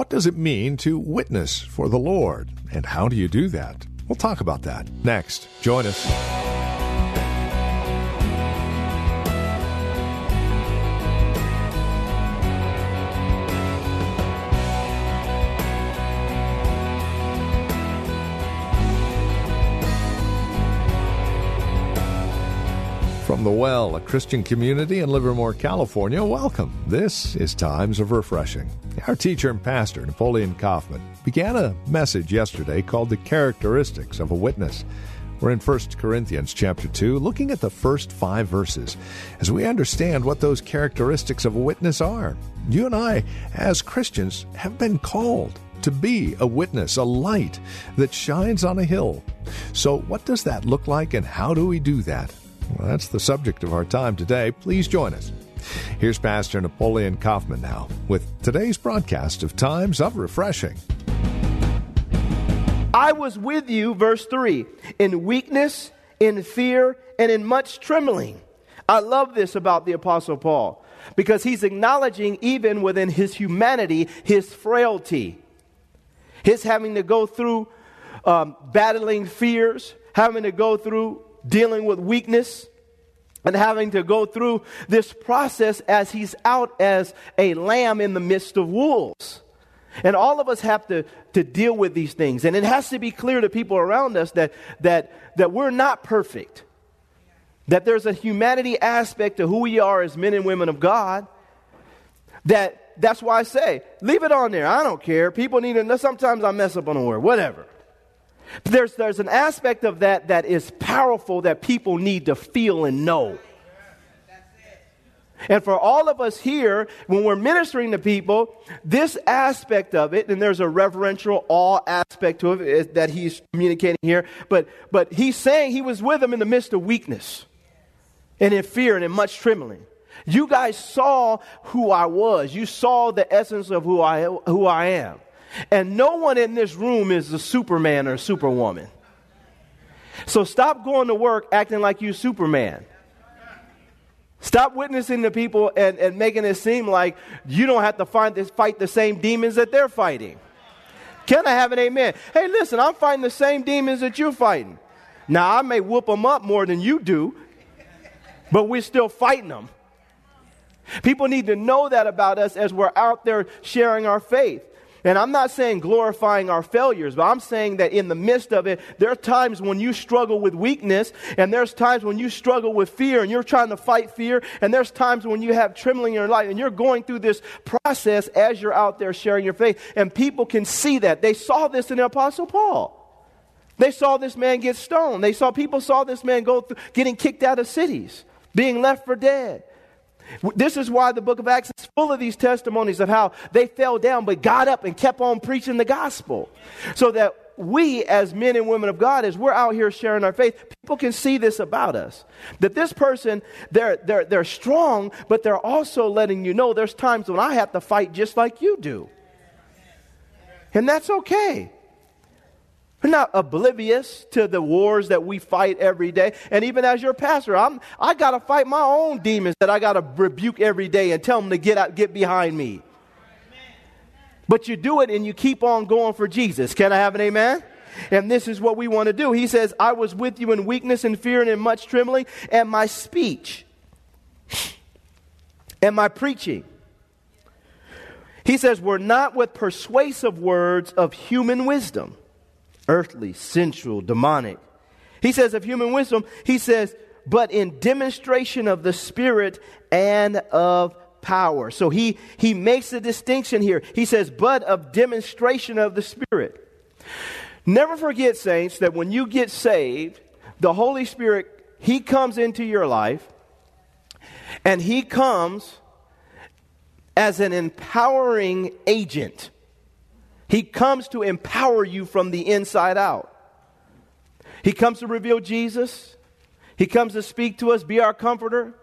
What does it mean to witness for the Lord? And how do you do that? We'll talk about that next. Join us. From the Well, a Christian community in Livermore, California, welcome. This is Times of Refreshing. Our teacher and pastor, Napoleon Kaufman, began a message yesterday called The Characteristics of a Witness. We're in 1 Corinthians chapter 2, looking at the first five verses as we understand what those characteristics of a witness are. You and I, as Christians, have been called to be a witness, a light that shines on a hill. So, what does that look like, and how do we do that? Well, that's the subject of our time today. Please join us. Here's Pastor Napoleon Kaufman now with today's broadcast of Times of Refreshing. I was with you, verse 3, in weakness, in fear, and in much trembling. I love this about the Apostle Paul because he's acknowledging, even within his humanity, his frailty, his having to go through um, battling fears, having to go through dealing with weakness and having to go through this process as he's out as a lamb in the midst of wolves. And all of us have to, to deal with these things. And it has to be clear to people around us that, that, that we're not perfect. That there's a humanity aspect to who we are as men and women of God. That that's why I say, leave it on there. I don't care. People need to know. sometimes I mess up on a word, whatever. There's, there's an aspect of that that is powerful that people need to feel and know. And for all of us here, when we're ministering to people, this aspect of it, and there's a reverential awe aspect to it that he's communicating here, but, but he's saying he was with them in the midst of weakness and in fear and in much trembling. You guys saw who I was. You saw the essence of who I, who I am. And no one in this room is a Superman or a Superwoman. So stop going to work acting like you're Superman. Stop witnessing to people and, and making it seem like you don't have to find this, fight the same demons that they're fighting. Can I have an amen? Hey, listen, I'm fighting the same demons that you're fighting. Now, I may whoop them up more than you do, but we're still fighting them. People need to know that about us as we're out there sharing our faith. And I'm not saying glorifying our failures, but I'm saying that in the midst of it, there are times when you struggle with weakness, and there's times when you struggle with fear, and you're trying to fight fear, and there's times when you have trembling in your life, and you're going through this process as you're out there sharing your faith. And people can see that. They saw this in the Apostle Paul. They saw this man get stoned. They saw people saw this man go through getting kicked out of cities, being left for dead. This is why the book of Acts is full of these testimonies of how they fell down but got up and kept on preaching the gospel. So that we, as men and women of God, as we're out here sharing our faith, people can see this about us. That this person, they're, they're, they're strong, but they're also letting you know there's times when I have to fight just like you do. And that's okay. We're not oblivious to the wars that we fight every day. And even as your pastor, I'm, I got to fight my own demons that I got to rebuke every day and tell them to get out, get behind me. But you do it and you keep on going for Jesus. Can I have an amen? And this is what we want to do. He says, I was with you in weakness and fear and in much trembling, and my speech and my preaching. He says, We're not with persuasive words of human wisdom earthly, sensual, demonic. He says of human wisdom, he says, but in demonstration of the Spirit and of power. So he, he makes a distinction here. He says, but of demonstration of the Spirit. Never forget, saints, that when you get saved, the Holy Spirit, He comes into your life and He comes as an empowering agent. He comes to empower you from the inside out. He comes to reveal Jesus. He comes to speak to us, be our comforter.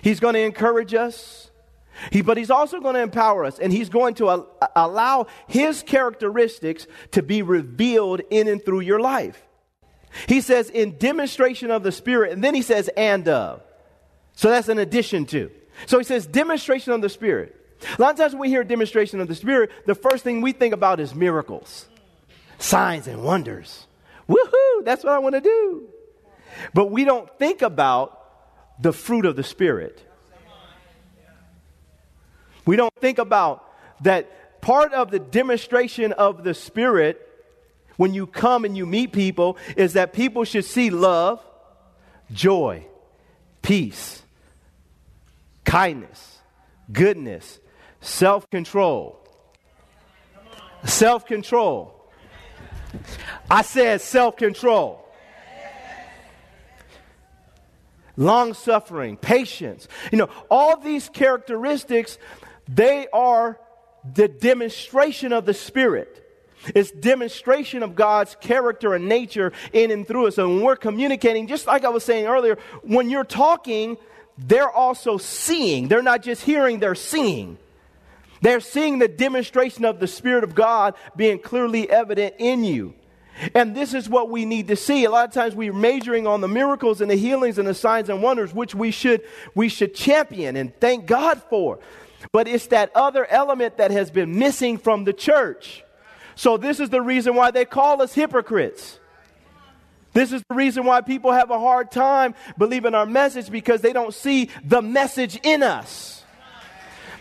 He's going to encourage us. He, but he's also going to empower us, and he's going to al- allow his characteristics to be revealed in and through your life. He says, in demonstration of the Spirit, and then he says, and of. So that's an addition to. So he says, demonstration of the Spirit. A lot of times when we hear demonstration of the Spirit, the first thing we think about is miracles, signs, and wonders. Woohoo, that's what I want to do. But we don't think about the fruit of the Spirit. We don't think about that part of the demonstration of the Spirit when you come and you meet people is that people should see love, joy, peace, kindness, goodness, self control. Self control. I said self control. Long suffering, patience. You know, all these characteristics, they are the demonstration of the Spirit. It's demonstration of God's character and nature in and through us. And when we're communicating, just like I was saying earlier, when you're talking, they're also seeing. They're not just hearing, they're seeing. They're seeing the demonstration of the Spirit of God being clearly evident in you. And this is what we need to see. A lot of times we're majoring on the miracles and the healings and the signs and wonders, which we should, we should champion and thank God for. But it's that other element that has been missing from the church. So, this is the reason why they call us hypocrites. This is the reason why people have a hard time believing our message because they don't see the message in us.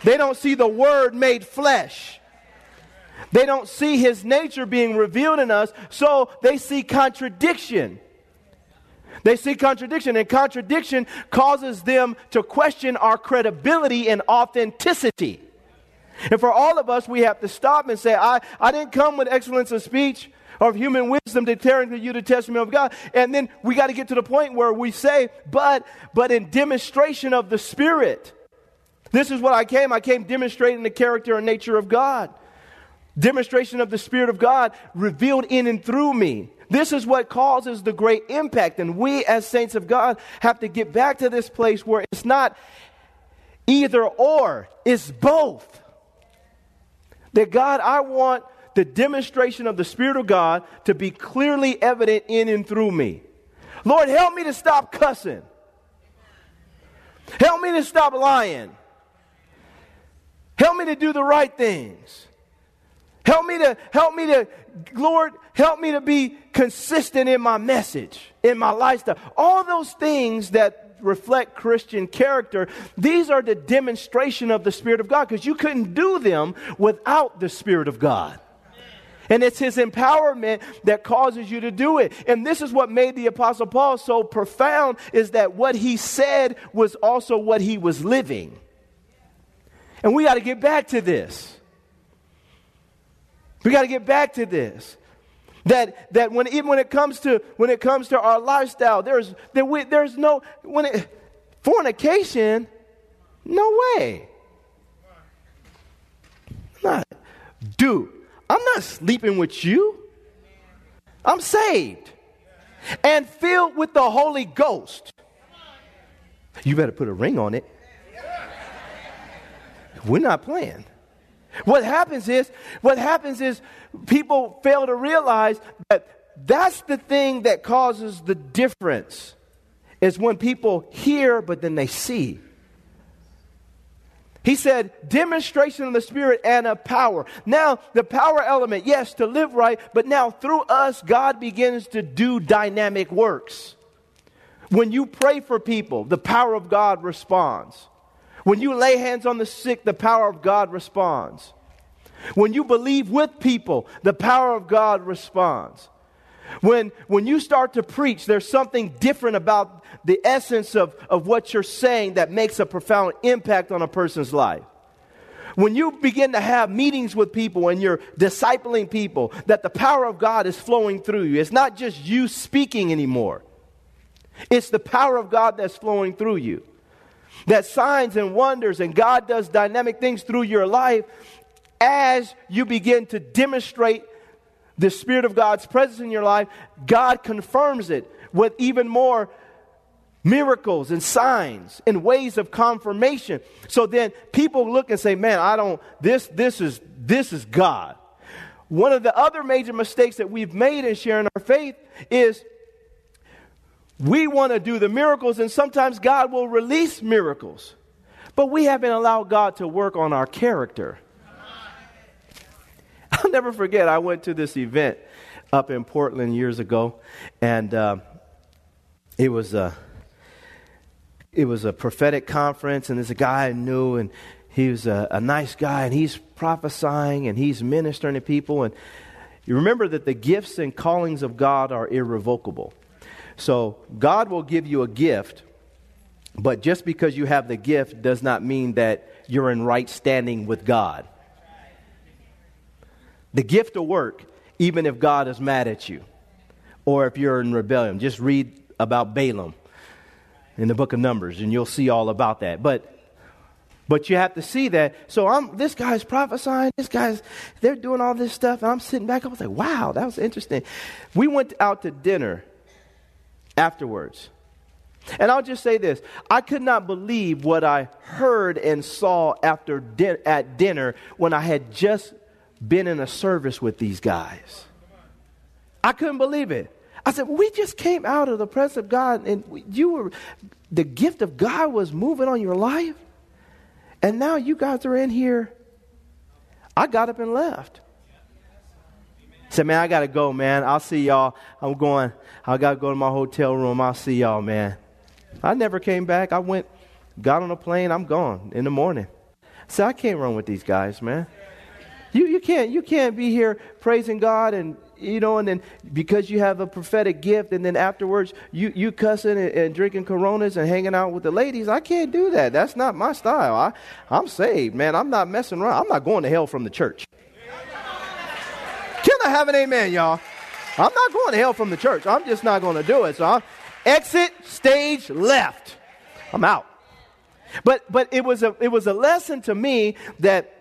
They don't see the word made flesh. They don't see his nature being revealed in us, so they see contradiction. They see contradiction, and contradiction causes them to question our credibility and authenticity. And for all of us, we have to stop and say, I, I didn't come with excellence of speech or of human wisdom to you the testimony of God. And then we got to get to the point where we say, but, but in demonstration of the Spirit. This is what I came. I came demonstrating the character and nature of God. Demonstration of the Spirit of God revealed in and through me. This is what causes the great impact. And we, as saints of God, have to get back to this place where it's not either or, it's both. That God, I want the demonstration of the Spirit of God to be clearly evident in and through me. Lord, help me to stop cussing. Help me to stop lying. Help me to do the right things. Help me to, help me to, Lord, help me to be consistent in my message, in my lifestyle. All those things that reflect Christian character, these are the demonstration of the Spirit of God because you couldn't do them without the Spirit of God. And it's his empowerment that causes you to do it. And this is what made the apostle Paul so profound is that what he said was also what he was living. And we got to get back to this. We got to get back to this. That, that when even when it comes to when it comes to our lifestyle, there's that we, there's no when it fornication, no way. not, dude. I'm not sleeping with you. I'm saved and filled with the Holy Ghost. You better put a ring on it. We're not playing. What happens is, what happens is people fail to realize that that's the thing that causes the difference is when people hear but then they see. He said, demonstration of the Spirit and of power. Now, the power element, yes, to live right, but now through us, God begins to do dynamic works. When you pray for people, the power of God responds. When you lay hands on the sick, the power of God responds. When you believe with people, the power of God responds. When, when you start to preach, there's something different about the essence of, of what you're saying that makes a profound impact on a person's life. When you begin to have meetings with people and you're discipling people, that the power of God is flowing through you. It's not just you speaking anymore, it's the power of God that's flowing through you that signs and wonders and God does dynamic things through your life, as you begin to demonstrate the Spirit of God's presence in your life, God confirms it with even more miracles and signs and ways of confirmation. So then people look and say, "Man, I don't this this is this is God." One of the other major mistakes that we've made in sharing our faith is we want to do the miracles and sometimes God will release miracles. But we haven't allowed God to work on our character. I'll never forget, I went to this event up in Portland years ago, and uh, it was a it was a prophetic conference, and there's a guy I knew, and he was a, a nice guy, and he's prophesying and he's ministering to people, and you remember that the gifts and callings of God are irrevocable. So God will give you a gift, but just because you have the gift does not mean that you're in right standing with God. The gift will work even if God is mad at you or if you're in rebellion. Just read about Balaam in the book of Numbers and you'll see all about that. But but you have to see that. So I'm this guy's prophesying, this guy's they're doing all this stuff, and I'm sitting back. I was like, wow, that was interesting. We went out to dinner afterwards. And I'll just say this I could not believe what I heard and saw after din- at dinner when I had just been in a service with these guys. I couldn't believe it. I said, We just came out of the presence of God, and you were, the gift of God was moving on your life. And now you guys are in here. I got up and left. Said, Man, I got to go, man. I'll see y'all. I'm going, I got to go to my hotel room. I'll see y'all, man. I never came back. I went, got on a plane. I'm gone in the morning. So I can't run with these guys, man. You, you, can't, you can't be here praising God and, you know, and then because you have a prophetic gift and then afterwards you, you cussing and, and drinking Coronas and hanging out with the ladies. I can't do that. That's not my style. I, I'm saved, man. I'm not messing around. I'm not going to hell from the church. Have an amen, y'all? I'm not going to hell from the church. I'm just not going to do it. So I'm exit stage left. I'm out. But but it was a it was a lesson to me that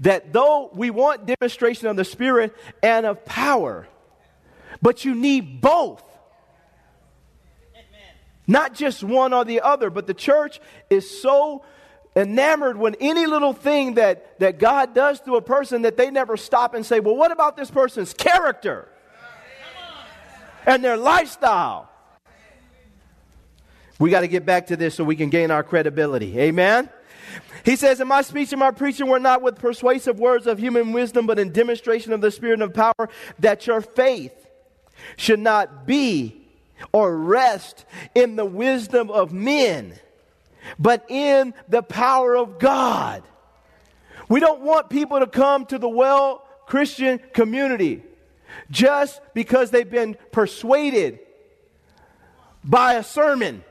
that though we want demonstration of the Spirit and of power, but you need both. Not just one or the other, but the church is so enamored when any little thing that, that God does to a person that they never stop and say, Well, what about this person's character and their lifestyle? We got to get back to this so we can gain our credibility. Amen? He says, In my speech and my preaching were not with persuasive words of human wisdom, but in demonstration of the Spirit of power, that your faith should not be or rest in the wisdom of men, but in the power of God. We don't want people to come to the well Christian community just because they've been persuaded by a sermon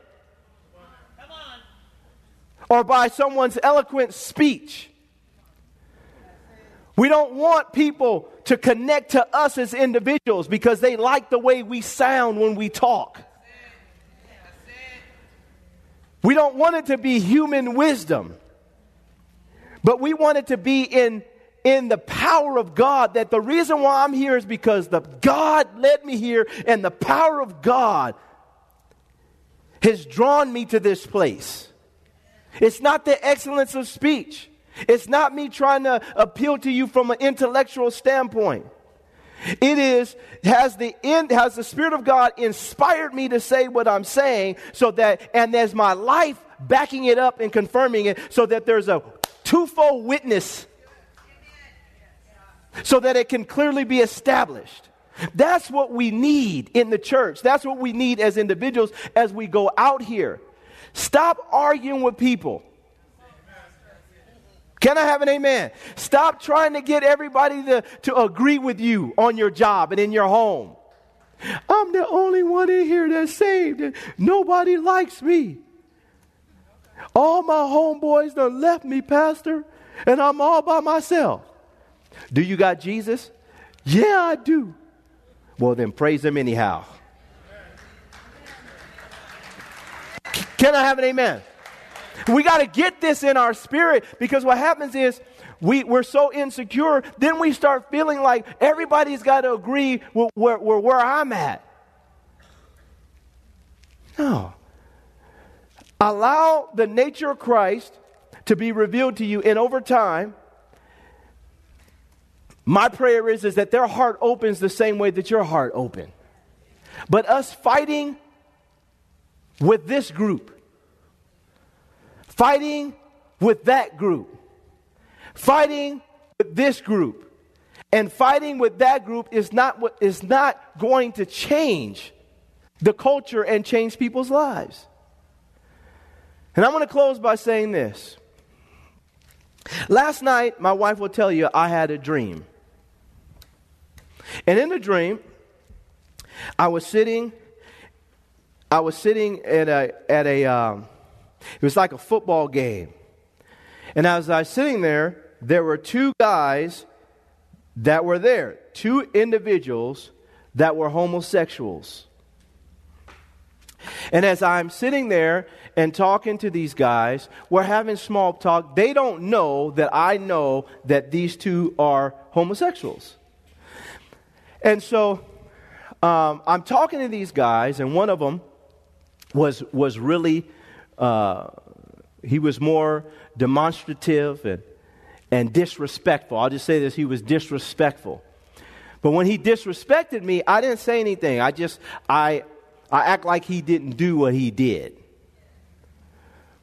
or by someone's eloquent speech. We don't want people to connect to us as individuals because they like the way we sound when we talk. We don't want it to be human wisdom, but we want it to be in, in the power of God. That the reason why I'm here is because the God led me here, and the power of God has drawn me to this place. It's not the excellence of speech. It's not me trying to appeal to you from an intellectual standpoint. It is has the in, has the Spirit of God inspired me to say what I'm saying, so that and there's my life backing it up and confirming it, so that there's a twofold witness, so that it can clearly be established. That's what we need in the church. That's what we need as individuals as we go out here. Stop arguing with people. Can I have an amen? Stop trying to get everybody to, to agree with you on your job and in your home. I'm the only one in here that's saved nobody likes me. All my homeboys done left me, Pastor, and I'm all by myself. Do you got Jesus? Yeah, I do. Well, then praise him anyhow. Can I have an amen? We got to get this in our spirit because what happens is we, we're so insecure, then we start feeling like everybody's got to agree with where, where, where I'm at. No. Allow the nature of Christ to be revealed to you, and over time, my prayer is, is that their heart opens the same way that your heart opened. But us fighting with this group, fighting with that group, fighting with this group, and fighting with that group is not what is not going to change the culture and change people's lives. And I'm going to close by saying this. Last night, my wife will tell you I had a dream. And in the dream, I was sitting, I was sitting at a, at a um, it was like a football game. And as I was sitting there, there were two guys that were there, two individuals that were homosexuals. And as I'm sitting there and talking to these guys, we're having small talk. They don't know that I know that these two are homosexuals. And so um, I'm talking to these guys, and one of them was, was really, uh, he was more demonstrative and, and disrespectful. I'll just say this he was disrespectful. But when he disrespected me, I didn't say anything. I just, I, I act like he didn't do what he did.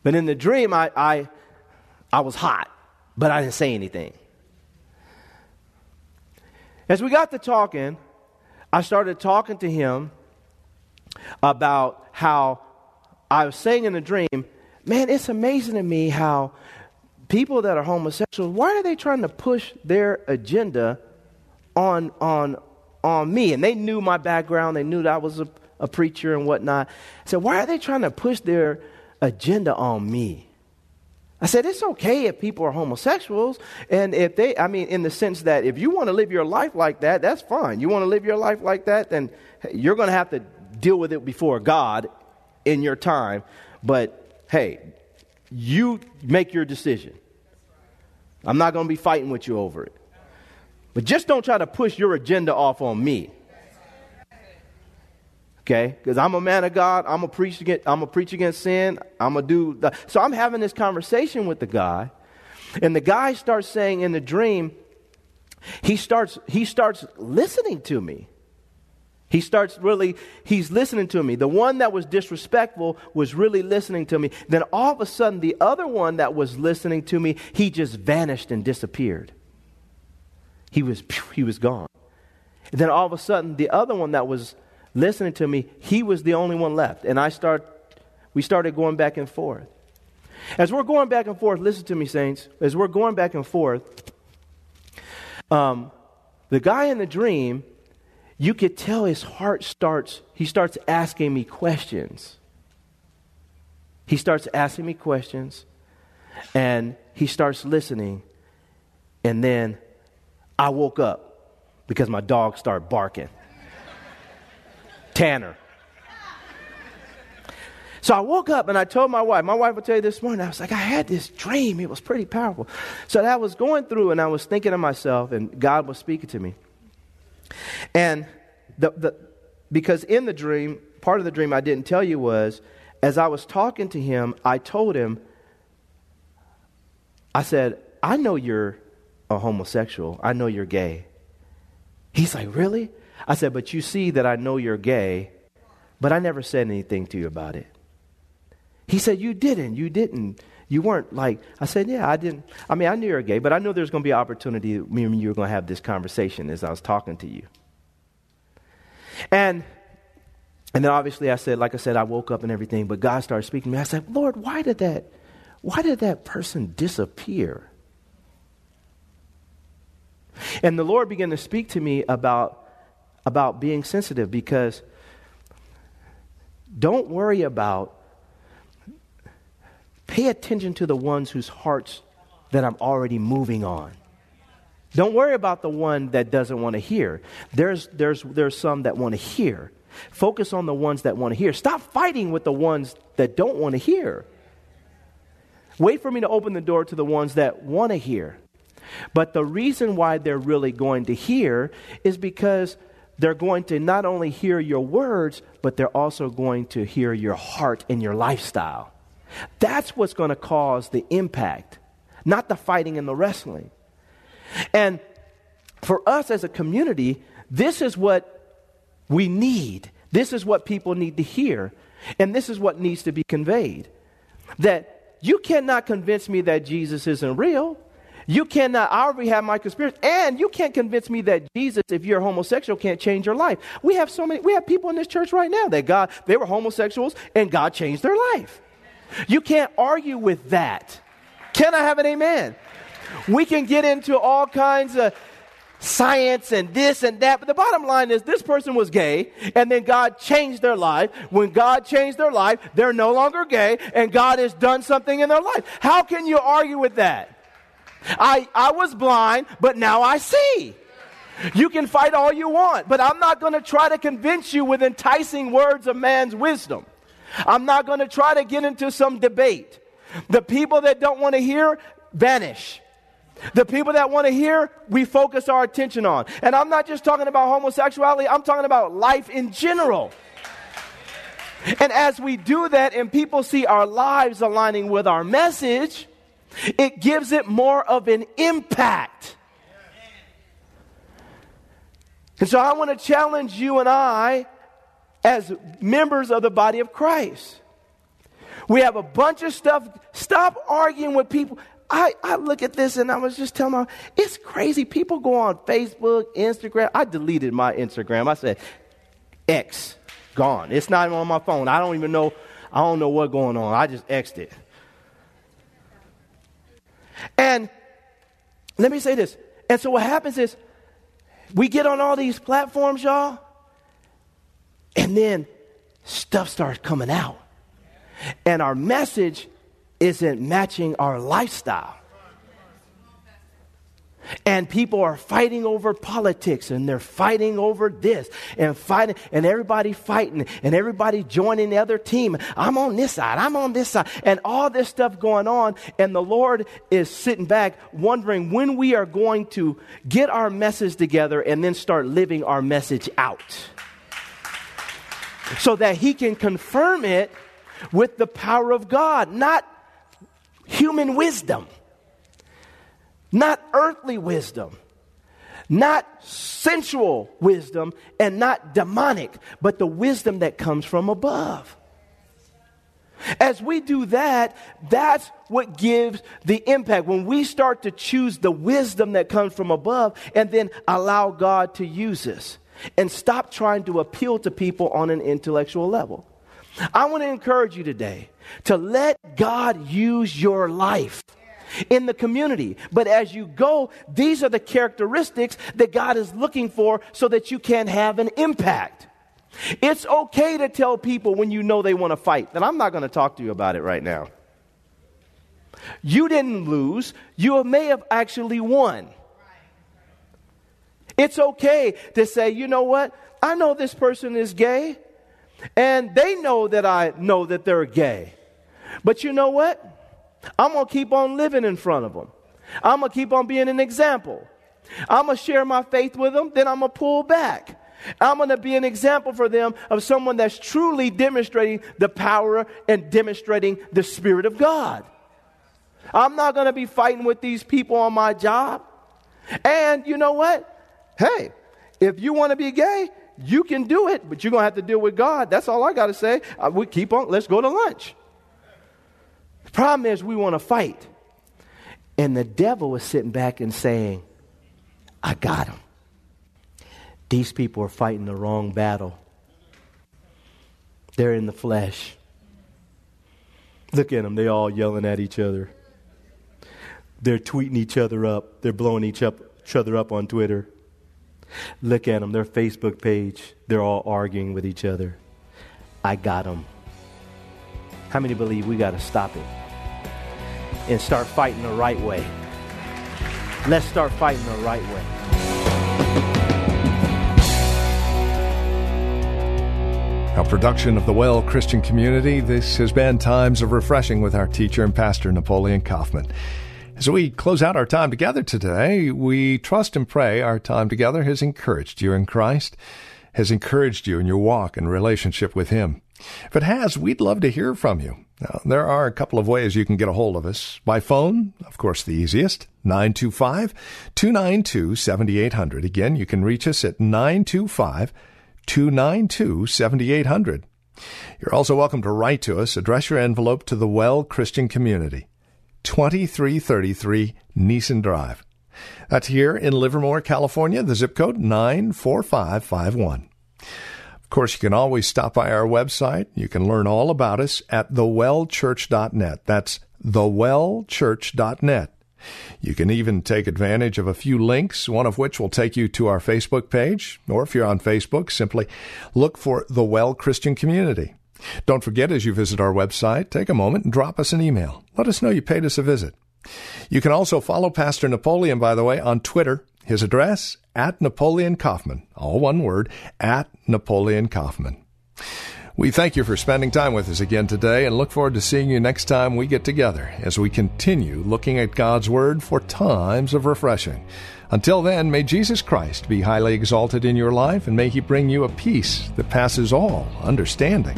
But in the dream, I, I, I was hot, but I didn't say anything. As we got to talking, I started talking to him about how I was saying in the dream, man, it's amazing to me how people that are homosexual, why are they trying to push their agenda on, on, on me? And they knew my background, they knew that I was a, a preacher and whatnot. So why are they trying to push their agenda on me? I said, it's okay if people are homosexuals. And if they, I mean, in the sense that if you want to live your life like that, that's fine. You want to live your life like that, then you're going to have to deal with it before God in your time. But hey, you make your decision. I'm not going to be fighting with you over it. But just don't try to push your agenda off on me okay? Because I'm a man of God. I'm a against, I'm a preach against sin. I'm a do. The, so I'm having this conversation with the guy, and the guy starts saying in the dream, he starts he starts listening to me. He starts really, he's listening to me. The one that was disrespectful was really listening to me. Then all of a sudden, the other one that was listening to me, he just vanished and disappeared. He was, he was gone. And then all of a sudden, the other one that was listening to me, he was the only one left. And I start, we started going back and forth. As we're going back and forth, listen to me, saints. As we're going back and forth, um, the guy in the dream, you could tell his heart starts, he starts asking me questions. He starts asking me questions, and he starts listening. And then I woke up because my dog started barking. Tanner. So I woke up and I told my wife, my wife will tell you this morning, I was like, I had this dream. It was pretty powerful. So I was going through and I was thinking to myself, and God was speaking to me. And the, the, because in the dream, part of the dream I didn't tell you was, as I was talking to him, I told him, I said, I know you're a homosexual. I know you're gay. He's like, Really? I said, But you see that I know you're gay, but I never said anything to you about it. He said, You didn't. You didn't. You weren't like, I said, Yeah, I didn't. I mean, I knew you were gay, but I knew there's going to be opportunity, me and you were going to have this conversation as I was talking to you. And and then obviously I said, like I said, I woke up and everything, but God started speaking to me. I said, Lord, why did that, why did that person disappear? And the Lord began to speak to me about about being sensitive because don't worry about, pay attention to the ones whose hearts that I'm already moving on. Don't worry about the one that doesn't want to hear. There's, there's, there's some that want to hear. Focus on the ones that want to hear. Stop fighting with the ones that don't want to hear. Wait for me to open the door to the ones that want to hear. But the reason why they're really going to hear is because they're going to not only hear your words, but they're also going to hear your heart and your lifestyle. That's what's going to cause the impact, not the fighting and the wrestling. And for us as a community, this is what we need. This is what people need to hear. And this is what needs to be conveyed. That you cannot convince me that Jesus isn't real. You cannot, I already have my conspiracy. And you can't convince me that Jesus, if you're homosexual, can't change your life. We have so many, we have people in this church right now that God, they were homosexuals and God changed their life. You can't argue with that. Can I have an amen? We can get into all kinds of science and this and that, but the bottom line is this person was gay, and then God changed their life. When God changed their life, they're no longer gay, and God has done something in their life. How can you argue with that? I, I was blind, but now I see. You can fight all you want, but I'm not going to try to convince you with enticing words of man's wisdom. I'm not going to try to get into some debate. The people that don't want to hear, vanish. The people that want to hear, we focus our attention on. And I'm not just talking about homosexuality, I'm talking about life in general. And as we do that and people see our lives aligning with our message, it gives it more of an impact. And so I want to challenge you and I as members of the body of Christ. We have a bunch of stuff. Stop arguing with people. I, I look at this and I was just telling my, it's crazy. People go on Facebook, Instagram. I deleted my Instagram. I said, X, gone. It's not even on my phone. I don't even know. I don't know what's going on. I just X'd it. And let me say this. And so what happens is we get on all these platforms, y'all, and then stuff starts coming out. And our message isn't matching our lifestyle. And people are fighting over politics and they're fighting over this and fighting and everybody fighting and everybody joining the other team. I'm on this side, I'm on this side, and all this stuff going on. And the Lord is sitting back wondering when we are going to get our message together and then start living our message out so that He can confirm it with the power of God, not human wisdom not earthly wisdom, not sensual wisdom, and not demonic, but the wisdom that comes from above. As we do that, that's what gives the impact. When we start to choose the wisdom that comes from above and then allow God to use us and stop trying to appeal to people on an intellectual level. I want to encourage you today to let God use your life in the community. But as you go, these are the characteristics that God is looking for so that you can have an impact. It's okay to tell people when you know they want to fight, that I'm not going to talk to you about it right now. You didn't lose, you may have actually won. It's okay to say, you know what? I know this person is gay, and they know that I know that they're gay. But you know what? I'm going to keep on living in front of them. I'm going to keep on being an example. I'm going to share my faith with them, then I'm going to pull back. I'm going to be an example for them of someone that's truly demonstrating the power and demonstrating the Spirit of God. I'm not going to be fighting with these people on my job. And you know what? Hey, if you want to be gay, you can do it, but you're going to have to deal with God. That's all I got to say. Uh, we keep on, let's go to lunch. The problem is, we want to fight. And the devil is sitting back and saying, I got him. These people are fighting the wrong battle. They're in the flesh. Look at them, they all yelling at each other. They're tweeting each other up. They're blowing each, up, each other up on Twitter. Look at them, their Facebook page. They're all arguing with each other. I got them. How many believe we got to stop it? and start fighting the right way. Let's start fighting the right way. A production of the Well Christian Community, this has been Times of Refreshing with our teacher and pastor, Napoleon Kaufman. As we close out our time together today, we trust and pray our time together has encouraged you in Christ, has encouraged you in your walk and relationship with Him. If it has, we'd love to hear from you. Now, there are a couple of ways you can get a hold of us. By phone, of course, the easiest, 925-292-7800. Again, you can reach us at 925-292-7800. You're also welcome to write to us. Address your envelope to the Well Christian Community, 2333 Nissen Drive. That's here in Livermore, California, the zip code 94551. Of course, you can always stop by our website. You can learn all about us at thewellchurch.net. That's thewellchurch.net. You can even take advantage of a few links, one of which will take you to our Facebook page, or if you're on Facebook, simply look for The Well Christian Community. Don't forget, as you visit our website, take a moment and drop us an email. Let us know you paid us a visit. You can also follow Pastor Napoleon, by the way, on Twitter. His address, at Napoleon Kaufman, all one word, at Napoleon Kaufman. We thank you for spending time with us again today and look forward to seeing you next time we get together as we continue looking at God's Word for times of refreshing. Until then, may Jesus Christ be highly exalted in your life and may He bring you a peace that passes all understanding.